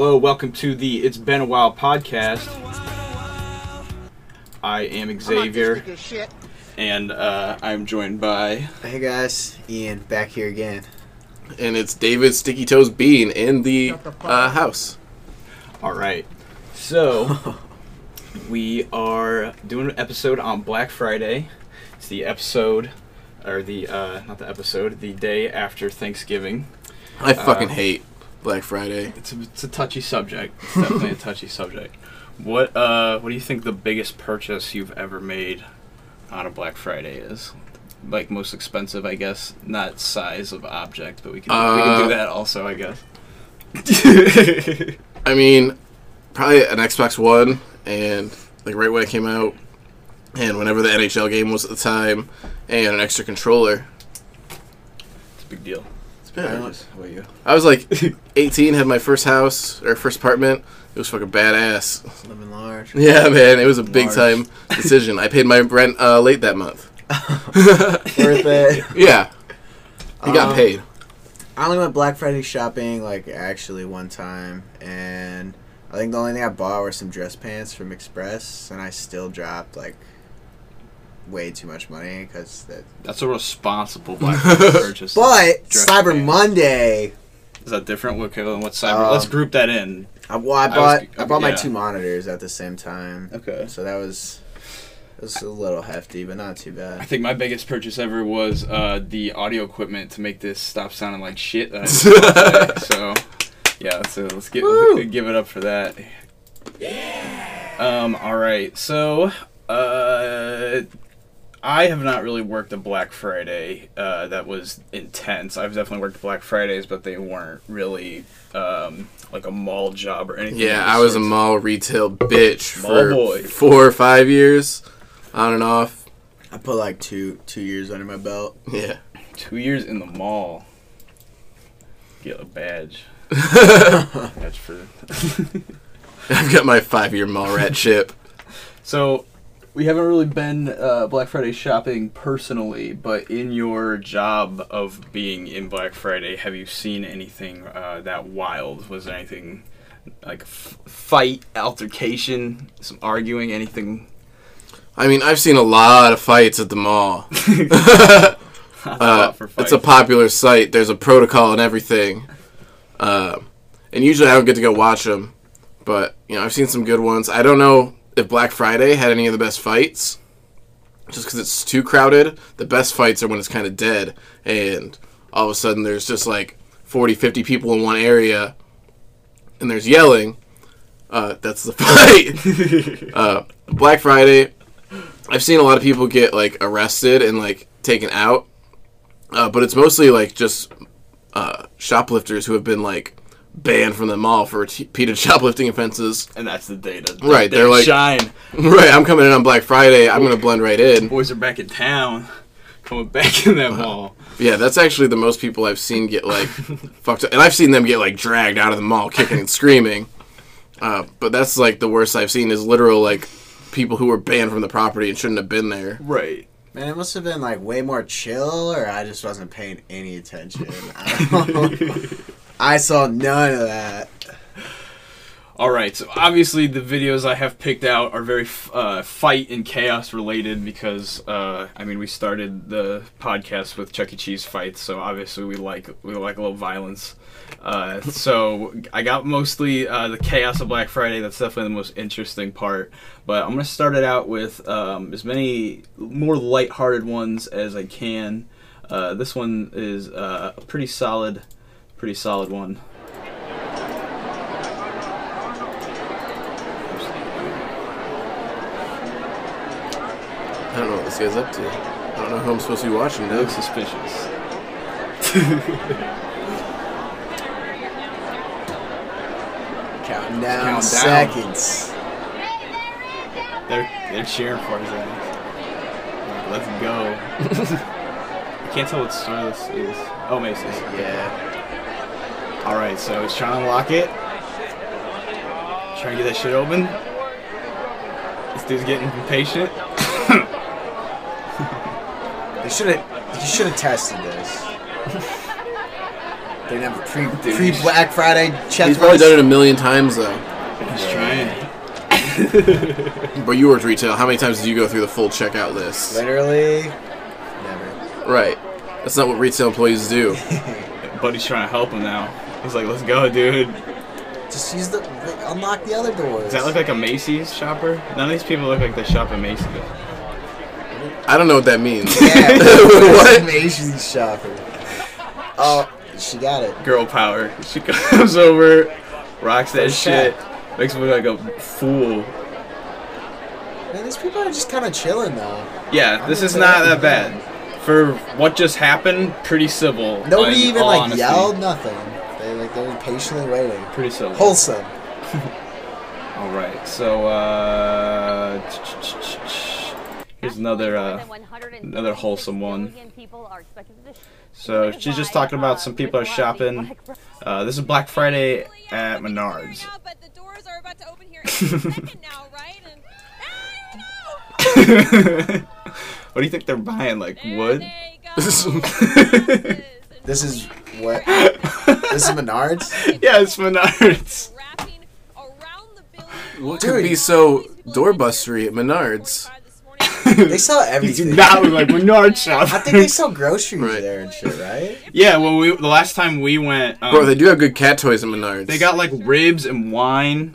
right. Hello, welcome to the It's Been a While podcast. I am Xavier, and uh, I'm joined by. Hey guys, Ian back here again. and it's David Sticky Toes Bean in the uh, house. All right. So, we are doing an episode on Black Friday. It's the episode, or the, uh, not the episode, the day after Thanksgiving. I fucking Uh, hate Black Friday. It's a, it's a touchy subject. It's definitely a touchy subject. What uh what do you think the biggest purchase you've ever made on a Black Friday is? Like most expensive, I guess. Not size of object, but we can we can Uh, do that also, I guess. I mean, probably an Xbox One, and like right when it came out, and whenever the NHL game was at the time, and an extra controller. it's a big deal. It's been I don't- hours. You? I was like 18, had my first house or first apartment. It was fucking badass. Living large. Yeah, man, it was a big Large. time decision. I paid my rent uh, late that month. Worth it. Yeah, he got Um, paid. I only went Black Friday shopping like actually one time, and I think the only thing I bought were some dress pants from Express, and I still dropped like way too much money because that. That's a responsible Black Friday purchase. But Dress Cyber pants. Monday, Is that different? What, okay, what cyber? Um, Let's group that in. I, well, I was- bought I, bought my yeah. two monitors at the same time, Okay. so that was it was a little hefty, but not too bad. I bad. think my biggest purchase ever was uh, the audio equipment to make this stop sounding like shit. That I did today. so, yeah, so let's get Woo! give it up for that. Yeah. Um. All right. So, uh, I have not really worked a Black Friday uh, that was intense. I've definitely worked Black Fridays, but they weren't really um, like a mall job or anything. Yeah, I was a mall retail bitch Mall for boy. four or five years, on and off. I put like two two years under my belt. Yeah. two years in the mall. Get a badge. Badge for. I've got my five year mall rat chip. So, we haven't really been uh, Black Friday shopping personally, but in your job of being in Black Friday, have you seen anything uh, that wild? Was there anything like f- fight, altercation, some arguing, anything? I mean, I've seen a lot of fights at the mall. Uh, it's a popular site. There's a protocol and everything. Uh, and usually I don't get to go watch them, but you know I've seen some good ones. I don't know if Black Friday had any of the best fights, just because it's too crowded. The best fights are when it's kind of dead, and all of a sudden there's just like 40, 50 people in one area, and there's yelling. Uh, that's the fight. uh, Black Friday, I've seen a lot of people get like arrested and like taken out, uh, but it's mostly like just uh, shoplifters who have been like banned from the mall for repeated shoplifting offenses. and that's the data. Right, They they're like- shine. right, I'm coming in on Black Friday. I'm gonna blend right in. Boys are back in town. Coming back in that mall. Yeah, that's actually the most people I've seen get like fucked up, and I've seen them get like dragged out of the mall, kicking and screaming. Uh, but that's like the worst I've seen is literal like people who were banned from the property and shouldn't have been there. Right. Man, it must have been like way more chill, or I just wasn't paying any attention. I, saw none of that. All right, so obviously the videos I have picked out are very uh, fight and chaos related because uh, I mean we started the podcast with Chuck E. Cheese fights, so obviously we like we like a little violence. Uh, so I got mostly uh, the chaos of Black Friday. That's definitely the most interesting part. But I'm gonna start it out with um, as many more lighthearted ones as I can. Uh, this one is uh, a pretty solid, pretty solid one. I don't know what this guy's up to. I don't know who I'm supposed to be watching now. looks suspicious. Counting down Count down. seconds. They're they're cheering for his ass. Like, Let's go. I can't tell what store this is. Oh, Macy's. Yeah. All right, so he's trying to lock it. Trying to get that shit open. This dude's getting impatient. They should have. You should have tested this. They didn't have pre pre Black Friday check. He's probably done it a million times though. He's trying. But you worked retail. How many times did you go through the full checkout list? Literally, never. Right. That's not what retail employees do. Buddy's trying to help him now. He's like, let's go, dude. Just use the unlock the other doors. Does that look like a Macy's shopper? None of these people look like they shop at Macy's. I don't know what that means. Yeah, What? Macy's shopper. Oh, she got it. Girl power. She comes over, rocks that First shit, check. makes me look like a fool. Man, these people are just kind of chilling though. Yeah, this is not that bad. For what just happened, pretty civil. Nobody even like honesty. yelled, nothing. They like they were patiently waiting. Pretty civil. Wholesome. All right, so uh, here's another uh, another wholesome one. So she's just talking about some people are shopping. Uh, this is Black Friday at Menards. But the doors are about to open here any second now, right? And I don't know. what do you think they're buying? Like There wood? they go. This is what. This is Menards. yeah, it's Menards. Wrapping around the building. What Dude. could be so doorbustery at Menards? They sell You everything. do not look like Menards shop. I think they sell groceries Right. there and shit, right? yeah, well, we the last time we went, um, Bro, they do have good cat toys at Menards. they got like ribs and wine.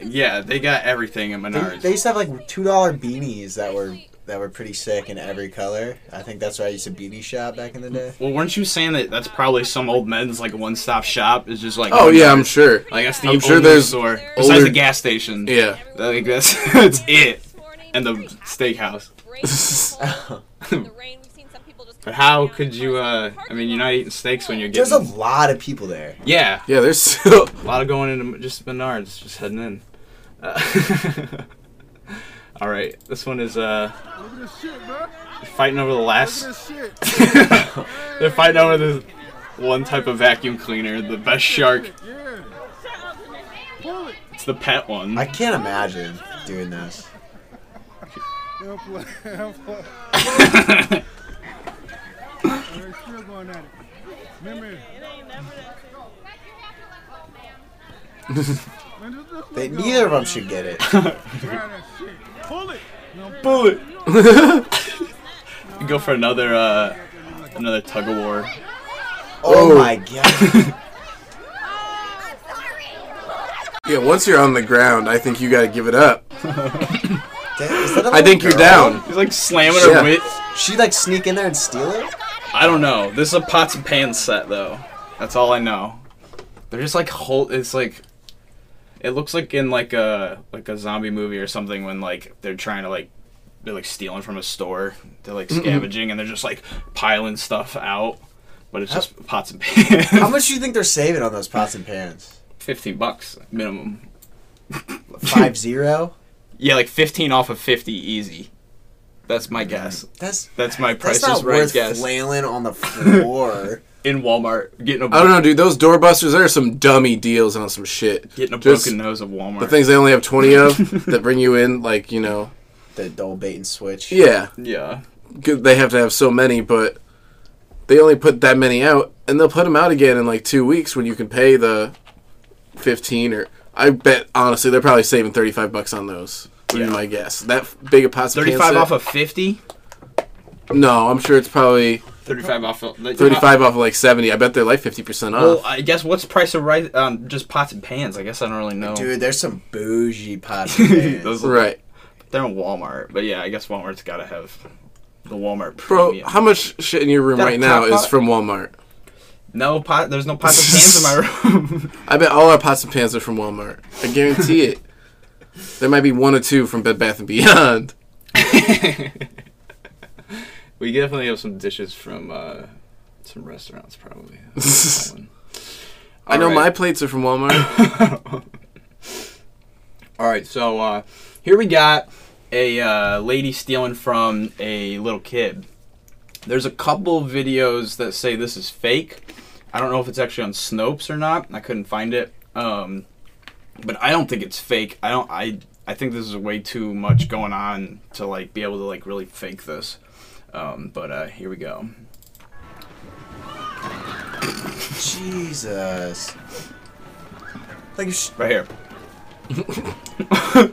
Yeah, they got everything at They, Menards. they used to have like two dollar beanies that were that were pretty sick in every color. I think that's where I used to beanie shop back in the day. well, weren't you saying that that's probably some old men's like one-stop shop? Is just like oh yeah, I'm sure. Like that's the I'm sure there's store besides the gas station. Yeah. like that's that's it. And the steakhouse. But how could you? uh I mean, you're not eating steaks when you're getting. There's a lot of people there. yeah, Yeah, there's still. a lot of going into just Menards, just heading in. Uh, all right, this one is uh fighting over the last. They're fighting over the one type of vacuum cleaner, the best shark. It's the pet one. I can't imagine doing this. They, neither of them should get it. Bullet. You go for another uh another tug of war. Oh Oh. my god. Yeah, once you're on the ground, I think you gotta give it up. Is that a I think little you're down. He's like slamming Yeah. her with. She like sneak in there and steal it? I don't know. This is a pots and pans set though. That's all I know. They're just like whole. It's like. It looks like in like a like a zombie movie or something when like they're trying to like they're like stealing from a store. They're like scavenging and they're just like piling stuff out. But it's just pots and pans. How much do you think they're saving on those pots and pans? Fifteen bucks minimum. Five zero? Yeah, like fifteen off of fifty easy. That's my mm-hmm. guess. That's That's my price that's price not is right worth guess. flailing on the floor. In Walmart, getting a I don't know, dude. Those doorbusters, there are some dummy deals on some shit. getting a Just broken nose of Walmart. The things they only have 20 of that bring you in, like, you know. the, the old bait and switch. Yeah, yeah. they have to have so many, but they only put that many out, and they'll put them out again in like two weeks when you can pay the 15 or. I bet, honestly, they're probably saving 35 bucks on those. Would Yeah. be my guess. That f- big a pots and pans Thirty-five off of fifty. No, I'm sure it's probably Thirty-five off of like, 35 off of like 70. I bet they're like 50% off. Well, I guess what's the price of rice? Um, just pots and pans. I guess I don't really know. Dude, there's some bougie pots and pans. Those look- right. They're in Walmart, but yeah, I guess Walmart's got to have the Walmart Bro, how much shit in your room Got a right now crock is from Walmart? no pot. There's no pots and pans in my room. I bet all our pots and pans are from Walmart. I guarantee it. There might be one or two from Bed Bath and Beyond. We definitely have some dishes from uh, some restaurants, probably. I know All my plates are from Walmart. All right, so uh, here we got a uh, lady stealing from a little kid. There's a couple videos that say this is fake. I don't know if it's actually on Snopes or not. I couldn't find it. Um, but I don't think it's fake. I don't. I I think this is way too much going on to like be able to like really fake this. Um, but uh, here we go. Jesus. Like, you sh- Right here.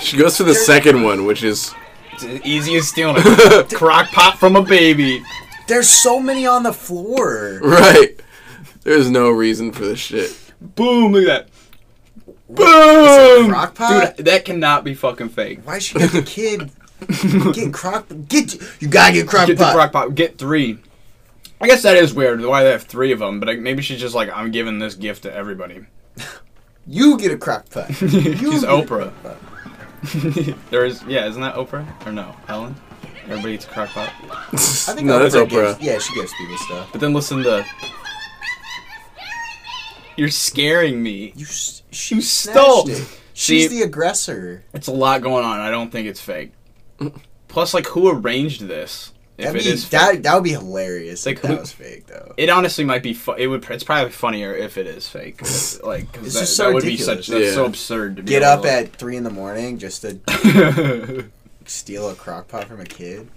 She goes for the second one, which is It's easy as stealing a crock pot from a baby. there's so many on the floor. right. There's no reason for this shit. Boom! Look at that. Boom! it a crock pot? Dude, that cannot be fucking fake. Why should get the kid getting crock? Get you gotta get crock Get pot. the crock pot. Get three. I guess that is weird. Why they have three of them? But like, maybe she's just like, I'm giving this gift to everybody. You get a crock pot. You She's Oprah. there is, yeah, isn't that Oprah or no, Ellen? Everybody eats a crock pot. I think no, that's Oprah Oprah. Gives, yeah, she gives people stuff. But then listen to. You're scaring me. You, s- she You snatched stole. it. She's See- the aggressor. It's a lot going on. I don't think it's fake. Plus, like, who arranged this? If That'd it be, is fake. that that would be hilarious Like, if that was fake though. It honestly might be. Fu- it would. It's probably funnier if it is fake. 'cause, Like, because It's that, just so that would be ridiculous. such. That's so absurd to be Get able up to, at three in the morning just to like- steal a crock pot from a kid.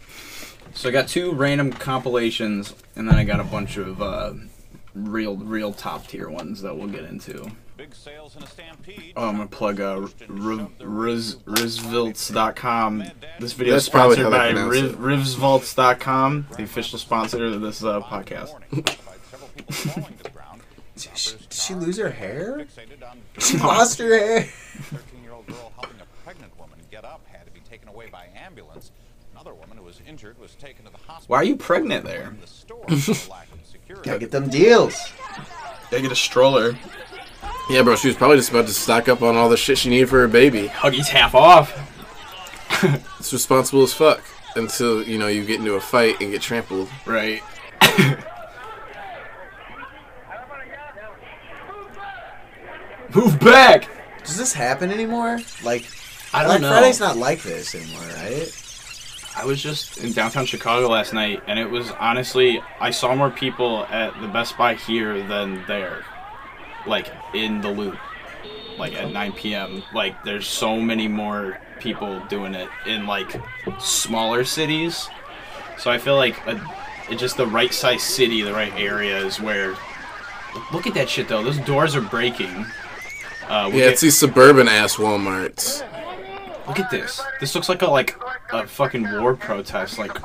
so I got two random compilations, and then I got a bunch of uh, real, real top tier ones that we'll get into. Big sales in a stampede. Oh, I'm gonna plug uh, Riz, Rizvilts.com. This video is That's probably sponsored how by they pronounce Riv, it. Rivsvaults.com, the official sponsor of this uh, podcast. Several people falling to the ground. Did she, did she lose her hair? She lost her hair. 13-year-old girl helping a pregnant woman get up had to be taken away by ambulance. Another woman who was injured was taken to the hospital. Why are you pregnant there? In the store for lack of security. Gotta get them deals. Gotta get a stroller. Yeah, bro, she was probably just about to stock up on all the shit she needed for her baby. Huggies half off. It's responsible as fuck until, you know, you get into a fight and get trampled. Right. Move back! Does this happen anymore? Like, I don't Black know. Friday's not like this anymore, right? I was just in downtown Chicago last night, and it was honestly, I saw more people at the Best Buy here than there. Like, in the loop. Like, at 9 p.m. Like, there's so many more people doing it in, like, smaller cities. So I feel like a, it's just the right size city, the right area is where. Look at that shit, though. Those doors are breaking. Uh, Yeah, get- it's these suburban ass Walmarts. Look at this. This looks like a like a fucking war protest. Like,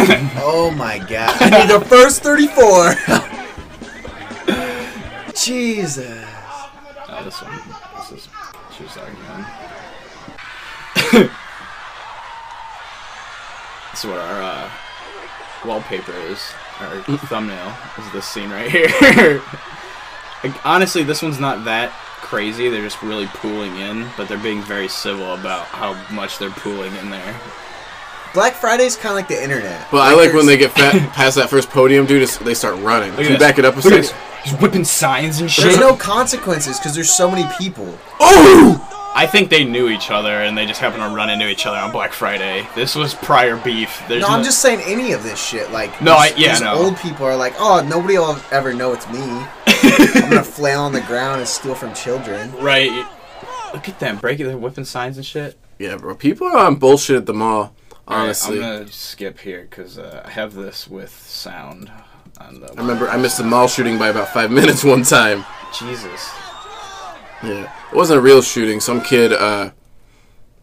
Oh my god. I need the first 34. Jesus. oh, this one. This is that again. this is what our uh, wallpaper is. Our thumbnail is this scene right here. like, honestly, this one's not that crazy. They're just really pooling in, but they're being very civil about how much they're pooling in there. Black Friday's kind of like the internet. But I like when they get fat, past that first podium, dude. it's- They start running. Look Can you back it up a second? this. Just whipping signs and shit. There's no consequences because there's so many people. Oh! I think they knew each other and they just happened to run into each other on Black Friday. This was prior beef. There's No, I'm just saying any of this shit. Like, No, I- yeah, these no. old people are like, oh, nobody will ever know it's me. I'm gonna flail on the ground and steal from children. right. Look at them breaking, they're whipping signs and shit. Yeah, bro. People are on bullshit at the mall. Alright, Honestly, I'm gonna skip here because uh, I have this with sound on the. I remember I missed a mall shooting by about five minutes one time. Jesus. Yeah, it wasn't a real shooting. Some kid uh,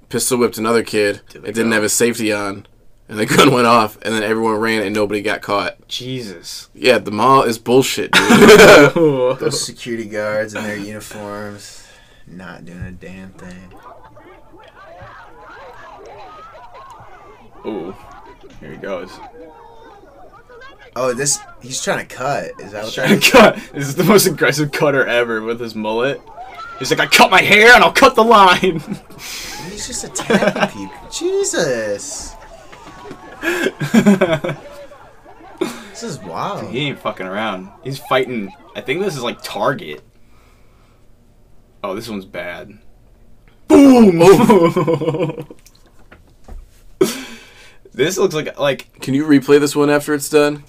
pistol whipped another kid. Did It didn't go? have his safety on, and the gun went off, and then everyone ran and nobody got caught. Jesus. Yeah, the mall is bullshit, dude. Those security guards in their uniforms, not doing a damn thing. Ooh. Here he goes. Oh, this he's trying to cut. Is that what he's Trying to cut. This is the most aggressive cutter ever with his mullet. He's like, I cut my hair and I'll cut the line. He's just attacking people. Jesus. This is wild. he ain't fucking around. He's fighting. I think this is like Target. Oh, this one's bad. Boom! Oh. This looks like like Can you replay this one after it's done?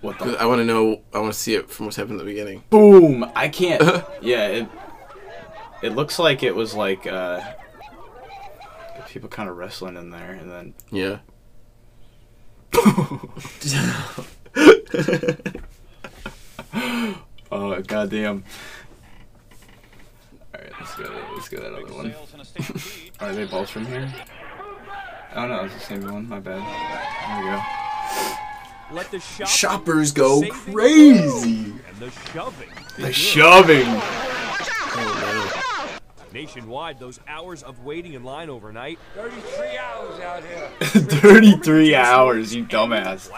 what the I want to know. I want to see it from what's happened at the beginning. boom? I can't. yeah, it it looks like it was like uh people kind of wrestling in there, and then Yeah. oh goddamn! All right, let's go. Let's go that other one. Sales in a stampede. Are they both from here? Oh no, it's the same one. My bad. There we go. Let the shop Shoppers go crazy. and the shoving. The shoving. Nationwide, those hours of waiting in line overnight. 33 hours out here. 33 hours, you dumbass.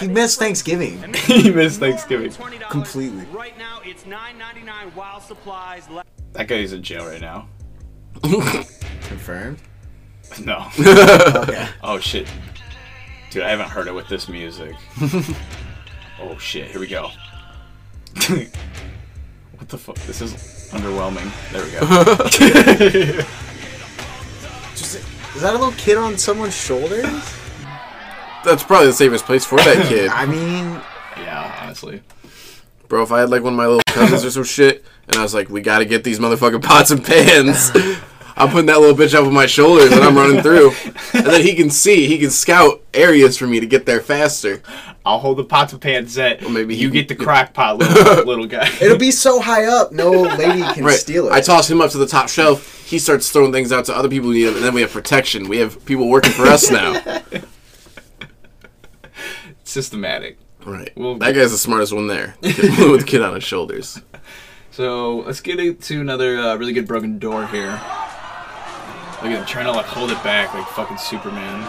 He missed Thanksgiving he missed Thanksgiving. completely. Right now, it's $9.99 while supplies last. That guy's in jail right now. Confirmed. No. Okay. Oh shit. Dude, I haven't heard it with this music. oh shit, here we go. what the fuck? This is underwhelming. There we go. Just, is that a little kid on someone's shoulders? That's probably the safest place for that kid. I mean, yeah, honestly. Bro, if I had like one of my little cousins or some shit, and I was like, we gotta get these motherfucking pots and pans. I'm putting that little bitch up on my shoulders and I'm running through. And then he can see, he can scout areas for me to get there faster. I'll hold the pots and pans set. Or maybe you get the crack pot, little, little guy. it'll be so high up, no lady can Right. steal it. I toss him up to the top shelf. He starts throwing things out to other people who need them, and then we have protection. We have people working for us now. systematic. Right. Well- that guy's the smartest one there. With the kid on his shoulders. So let's get into another uh, really good broken door here. Look at him trying to like hold it back like fucking Superman.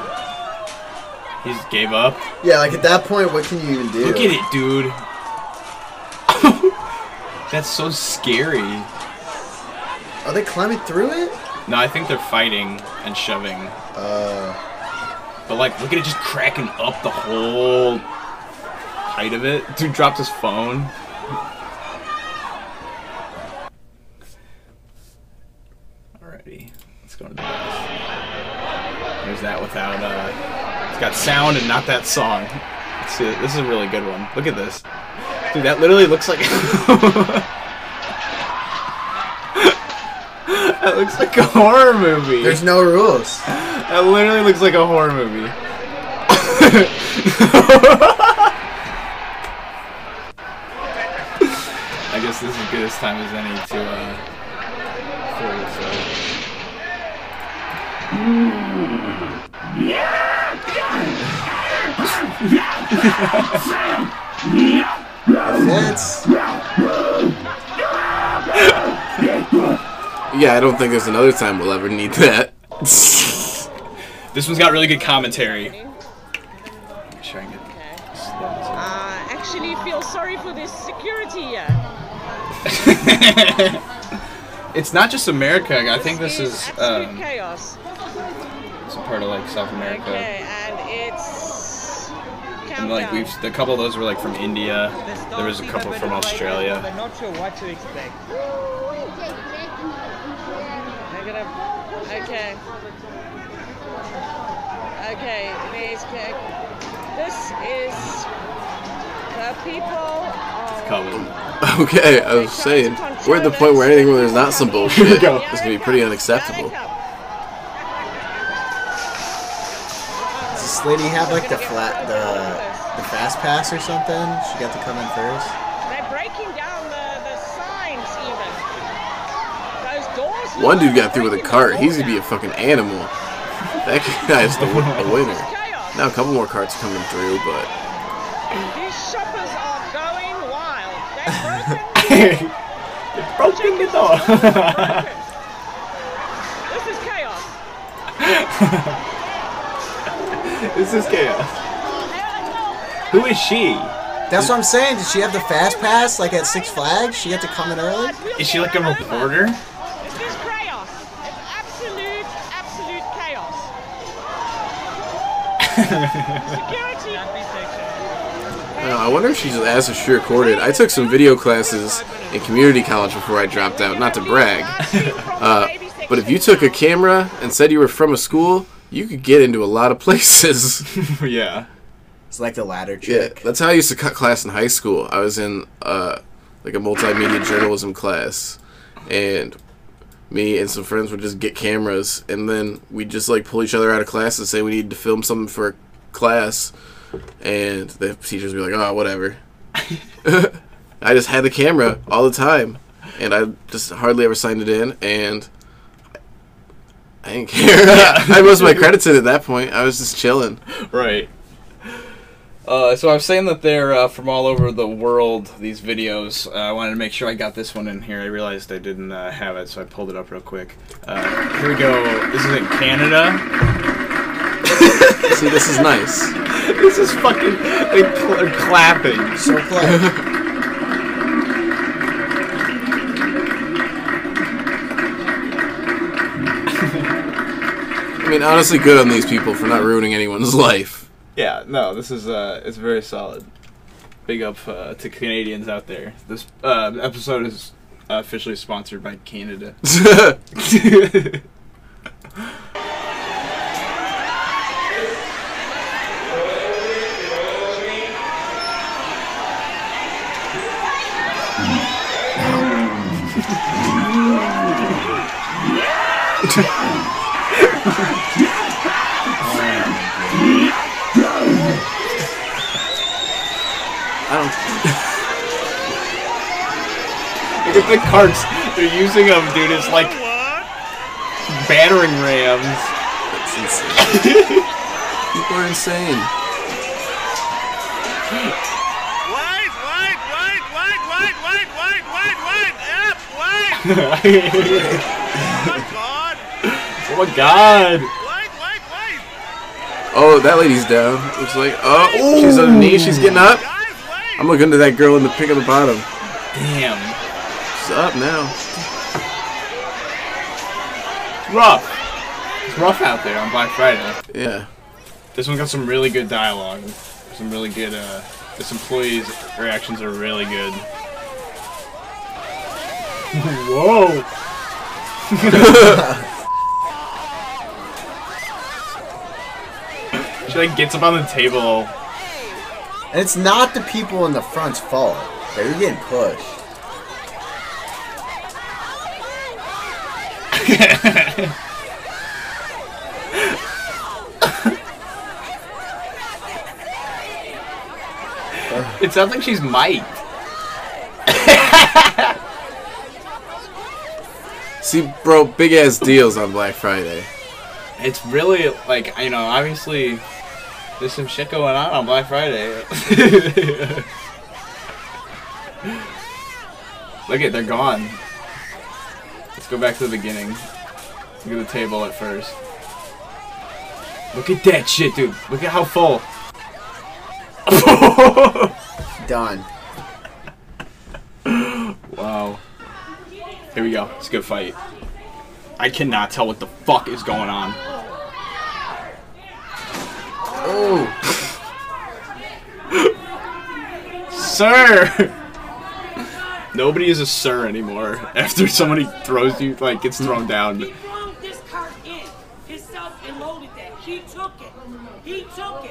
He just gave up. yeah, like at that point, what can you even do? Look at it, dude. That's so scary. Are they climbing through it? No, I think they're fighting and shoving. Uh, But like, look at it just cracking up the whole height of it. Dude dropped his phone. Alrighty, let's go to the. There's that without uh, it's got sound and not that song. Let's see, this is a really good one. Look at this, dude. That literally looks like. that looks like a horror movie. there's no rules. That literally looks like a horror movie. I guess this is as good as time as any to uh for this. Uh, That's Yeah, I don't think there's another time we'll ever need that. this one's got really good commentary. Sure I Uh, actually feel sorry for this security here. It's not just America. I think this is um, chaos. It's a part of like South America. Okay, and it's And like we've a couple of those were like from India. There was a couple from Australia. They're not sure what to expect. Negative. Okay. Okay, please check. This is the people of Coming. Okay, I was saying, we're at the point where anything where there's not some bullshit is gonna be pretty unacceptable. This lady have like the flat the the fast pass or something? She got to come in first. They're breaking down the, the signs even. Those doors. One dude got through with a cart. He's gonna be a fucking animal. That guy's the win- a winner. Now a couple more carts coming through, but These shoppers are going wild. They're broken. Broken the door. this is chaos. This is chaos. Who is she? That's what I'm saying. Did she have the fast pass like at Six Flags? She had to come in early. Is she like a reporter? This is chaos. It's absolute, absolute chaos. Security. uh, I wonder if she's as if she recorded. I took some video classes in community college before I dropped out. Not to brag, uh, but if you took a camera and said you were from a school, you could get into a lot of places. yeah. It's like the ladder trick. Yeah, that's how I used to cut class in high school. I was in uh, like a multimedia journalism class, and me and some friends would just get cameras, and then we'd just like pull each other out of class and say we need to film something for class, and the teachers would be like, "Oh, whatever." I just had the camera all the time, and I just hardly ever signed it in, and I didn't care. I had most of my credits in at that point. I was just chilling. Right. Uh, so I was saying that they're uh, from all over the world. These videos. Uh, I wanted to make sure I got this one in here. I realized I didn't uh, have it, so I pulled it up real quick. Uh, here we go. This is in Canada. See, this is nice. This is fucking they cl- are clapping. So close. Mean, honestly, good on these people for not ruining anyone's life. Yeah, no, this is uh, it's very solid. Big up uh, to Canadians out there. This uh, episode is officially sponsored by Canada. I don't. Look at the carts they're using them, dude. It's like battering rams. That's insane. People are insane. Wait, wait, wait, wait, wait, wait, wait, wait, wait, up, wait! Oh my god! oh that lady's down. Looks like. Oh, she's on her knees. She's getting up. I'm looking to that girl in the pink at the bottom. Damn. She's up now. It's rough. It's rough out there on Black Friday. Yeah. This one got some really good dialogue. Some really good, uh, this employee's reactions are really good. Whoa! she like gets up on the table. And it's not the people in the front's fault. They're getting pushed. It sounds like she's mic'd. See, bro, big ass deals on Black Friday. It's really like you know, obviously there's some shit going on on Black Friday. Look at they're gone. Let's go back to the beginning. Look at the table at first. Look at that shit, dude. Look at how full. Done. wow. Here we go. It's a good fight. I cannot tell what the fuck is going on. Oh, Sir! Nobody is a sir anymore after somebody throws you, like, gets thrown down. He drove this cart in himself and loaded that. He took it. He took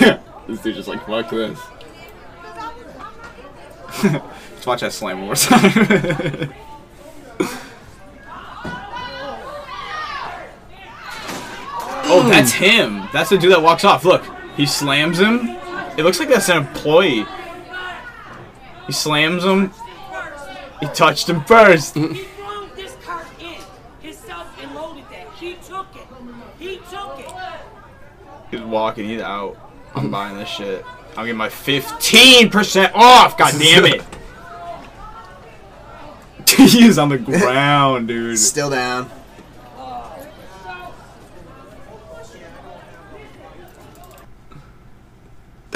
it. this dude just like, fuck this. Let's watch that slam one more time. Oh, that's him. That's the dude that walks off. Look, he slams him. It looks like that's an employee. He slams him. He touched him first. He drove this cart in himself and loaded that. He took it. He took it. He's walking. He's out. I'm buying this shit. I'm getting my 15% off. God damn it. he is on the ground, dude. still down.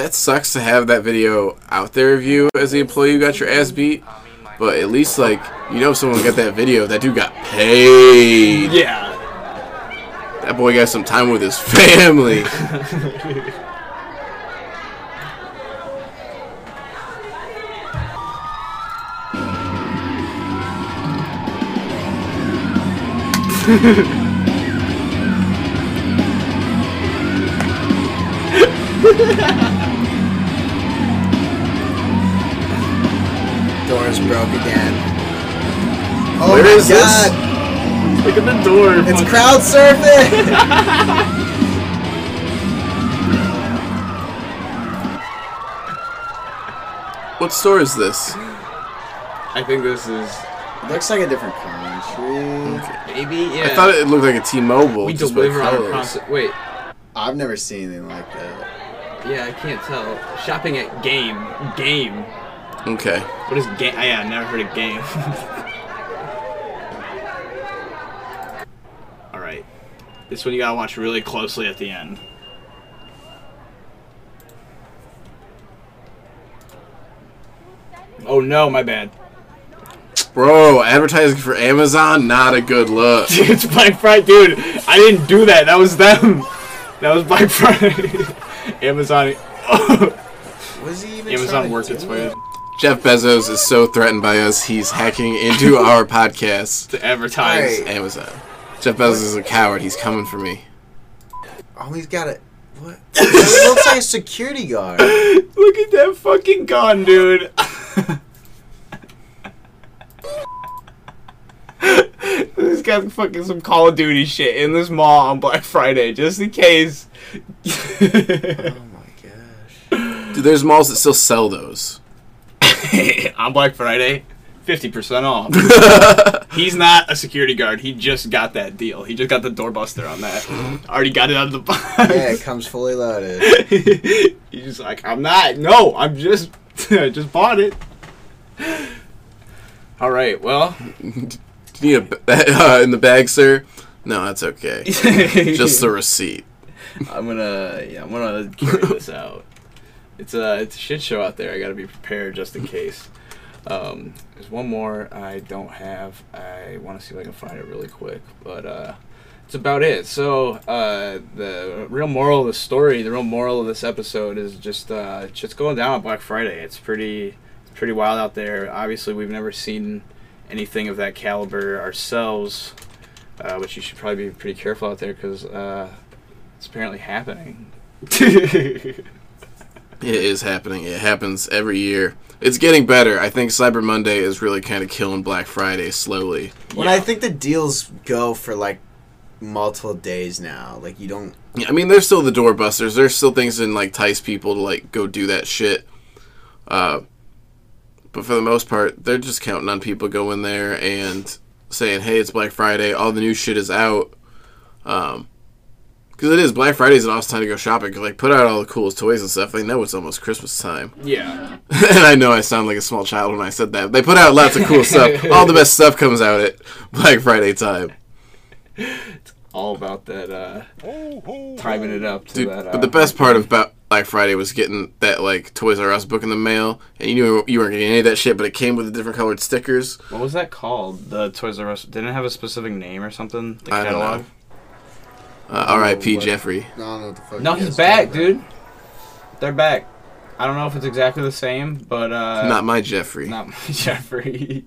That sucks to have that video out there of you as the employee who got your ass beat. But at least, like, you know if someone got that video. That dude got paid. Yeah. That boy got some time with his family. door is broke again. Oh Where my is god! This? Look at the door. It's fucking. crowd surfing! What store is this? I think this is. It looks like a different country. Okay. Maybe yeah. I thought it looked like a T-Mobile. We deliver on. Wait, I've never seen anything like that. Yeah, I can't tell. Shopping at Game. Game. Okay. What is game? Oh, yeah, I never heard of game. All right. This one you gotta watch really closely at the end. Oh no, my bad. Bro, advertising for Amazon, not a good look. it's Black Friday, dude. I didn't do that. That was them. That was Black Friday. Amazon. Was he even Amazon trying worked its way it? Jeff Bezos is so threatened by us, he's hacking into our podcast. to advertise. Alright. Amazon. Jeff Bezos is a coward. He's coming for me. Oh, he's got it. What? It looks like a security guard. Look at that fucking gun, dude. This got fucking some Call of Duty shit in this mall on Black Friday, just in case. Oh my gosh. Dude, there's malls that still sell those. on Black Friday, 50% off. He's not a security guard. He just got that deal. He just got the doorbuster on that. Already got it out of the box. Yeah, it comes fully loaded. He's just like, I'm not. No, I'm just. I just bought it. All right. Well, Do you need a uh, in the bag, sir? No, that's okay. Just the receipt. I'm gonna. Yeah, I'm gonna carry this out. It's a it's a shit show out there. I gotta be prepared just in case. Um, there's one more I don't have. I want to see if I can find it really quick, but uh, it's about it. So uh, the real moral of the story, the real moral of this episode is just uh, shit's going down on Black Friday. It's pretty it's pretty wild out there. Obviously, we've never seen anything of that caliber ourselves, uh, but you should probably be pretty careful out there because uh, it's apparently happening. It is happening. It happens every year. It's getting better. I think Cyber Monday is really kind of killing Black Friday slowly. When I think the deals go for like multiple days now, like you don't. Yeah, I mean, there's still the doorbusters. There's still things that like entice people to like go do that shit. Uh, but for the most part, they're just counting on people going there and saying, "Hey, it's Black Friday. All the new shit is out." Um, because it is Black Friday is an awesome time to go shopping. Because like, put out all the coolest toys and stuff. They know it's almost Christmas time. yeah. and I know I sound like a small child when I said that. They put out lots of cool stuff. All the best stuff comes out at Black Friday time. It's all about that, uh, timing it up to Dude, that. Uh, but the best part about Black Friday was getting that like Toys R Us book in the mail, and you knew you weren't getting any of that shit, but it came with the different colored stickers. What was that called? The Toys R Us didn't it have a specific name or something. The I don't catalog. know. Uh, R.I.P. what- Jeffrey. I don't know what the fuck. No, he's back, about. dude. They're back. I don't know if it's exactly the same, but uh, Not my Jeffrey. not my Jeffrey.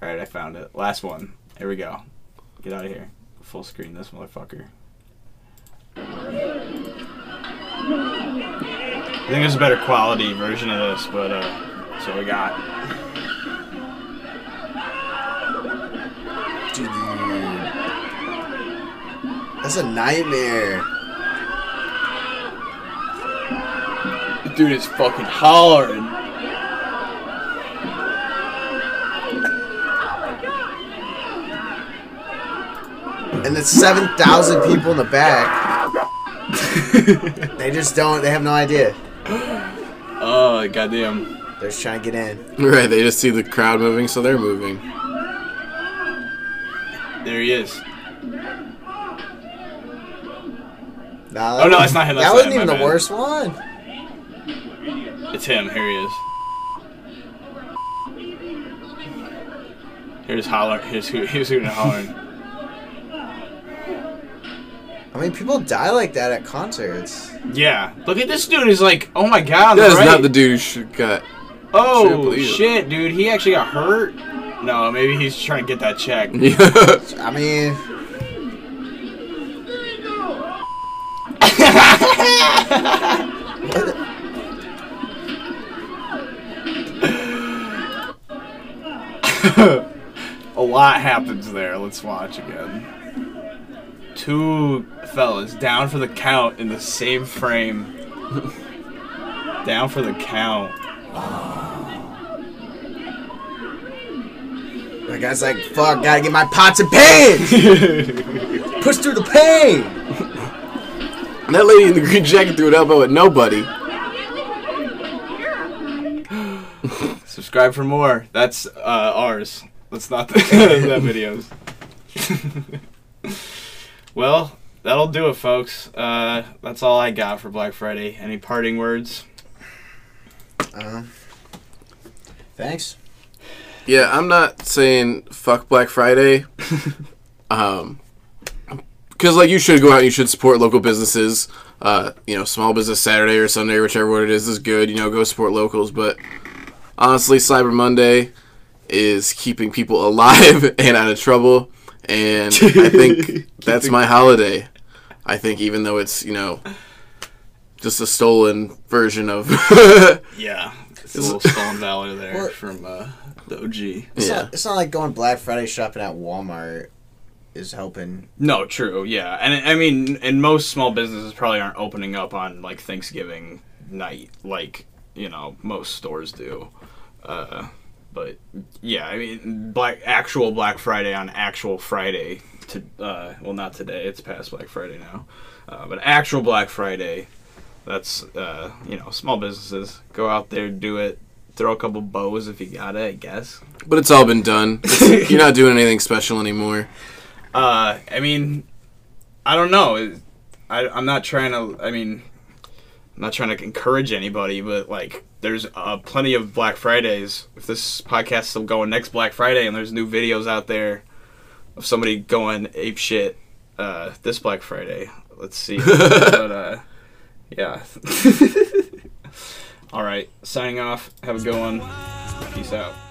All right, I found it. Last one. Here we go. Get out of here. Full screen this motherfucker. I think there's a better quality version of this, but uh, that's what we got. That's a nightmare. The Dude, it's fucking hollering. And it's 7,000 people in the back. they just don't, they have no idea. Oh, goddamn. They're just trying to get in. Right, they just see the crowd moving, so they're moving. There he is. Nah, Oh, no, it's not him, That wasn't even the bad. worst one. It's him. Here he is. Here's holler. Here's who. Here's hooting and hollering. I mean, people die like that at concerts. Yeah. Look at this dude. He's like, oh my god. on That the is right. not the dude who should got. Oh believe it. shit, dude. He actually got hurt. No, maybe he's trying to get that check. I mean, a lot happens there. Let's watch again. Two fellas down for the count in the same frame. down for the count. The guy's like, fuck, gotta get my pots and pans! Push through the pain! And that lady in the green jacket threw an elbow at nobody. Subscribe for more. That's uh, ours. That's not the, that videos. well, that'll do it, folks. Uh, that's all I got for Black Friday. Any parting words? Uh, thanks. Yeah, I'm not saying fuck Black Friday. um, because like you should go out and you should support local businesses. Uh, you know, small business Saturday or Sunday, whichever one it is, is good. You know, go support locals. But honestly, Cyber Monday is keeping people alive and out of trouble, and I think that's my holiday. I think even though it's you know just a stolen version of Yeah, it's a little stolen valor there Well- from uh, the OG. It's, Yeah. not, it's not like going Black Friday shopping at Walmart is helping. No, true. Yeah, and I mean, and most small businesses probably aren't opening up on like Thanksgiving night, like you know most stores do. Uh, but yeah, I mean, black actual Black Friday on actual Friday. To uh, well, not today. It's past Black Friday now. Uh, but actual Black Friday, that's uh, you know small businesses go out there, do it. Throw a couple bows if you got it, I guess. But it's all been done. You're not doing anything special anymore. Uh, I mean, I don't know. I, I'm not trying to. I mean, I'm not trying to encourage anybody, but like, there's uh, plenty of Black Fridays. If this podcast's still going next Black Friday, and there's new videos out there of somebody going ape shit uh, this Black Friday, let's see. but uh, yeah. All right, signing off. Have a good one. Peace out.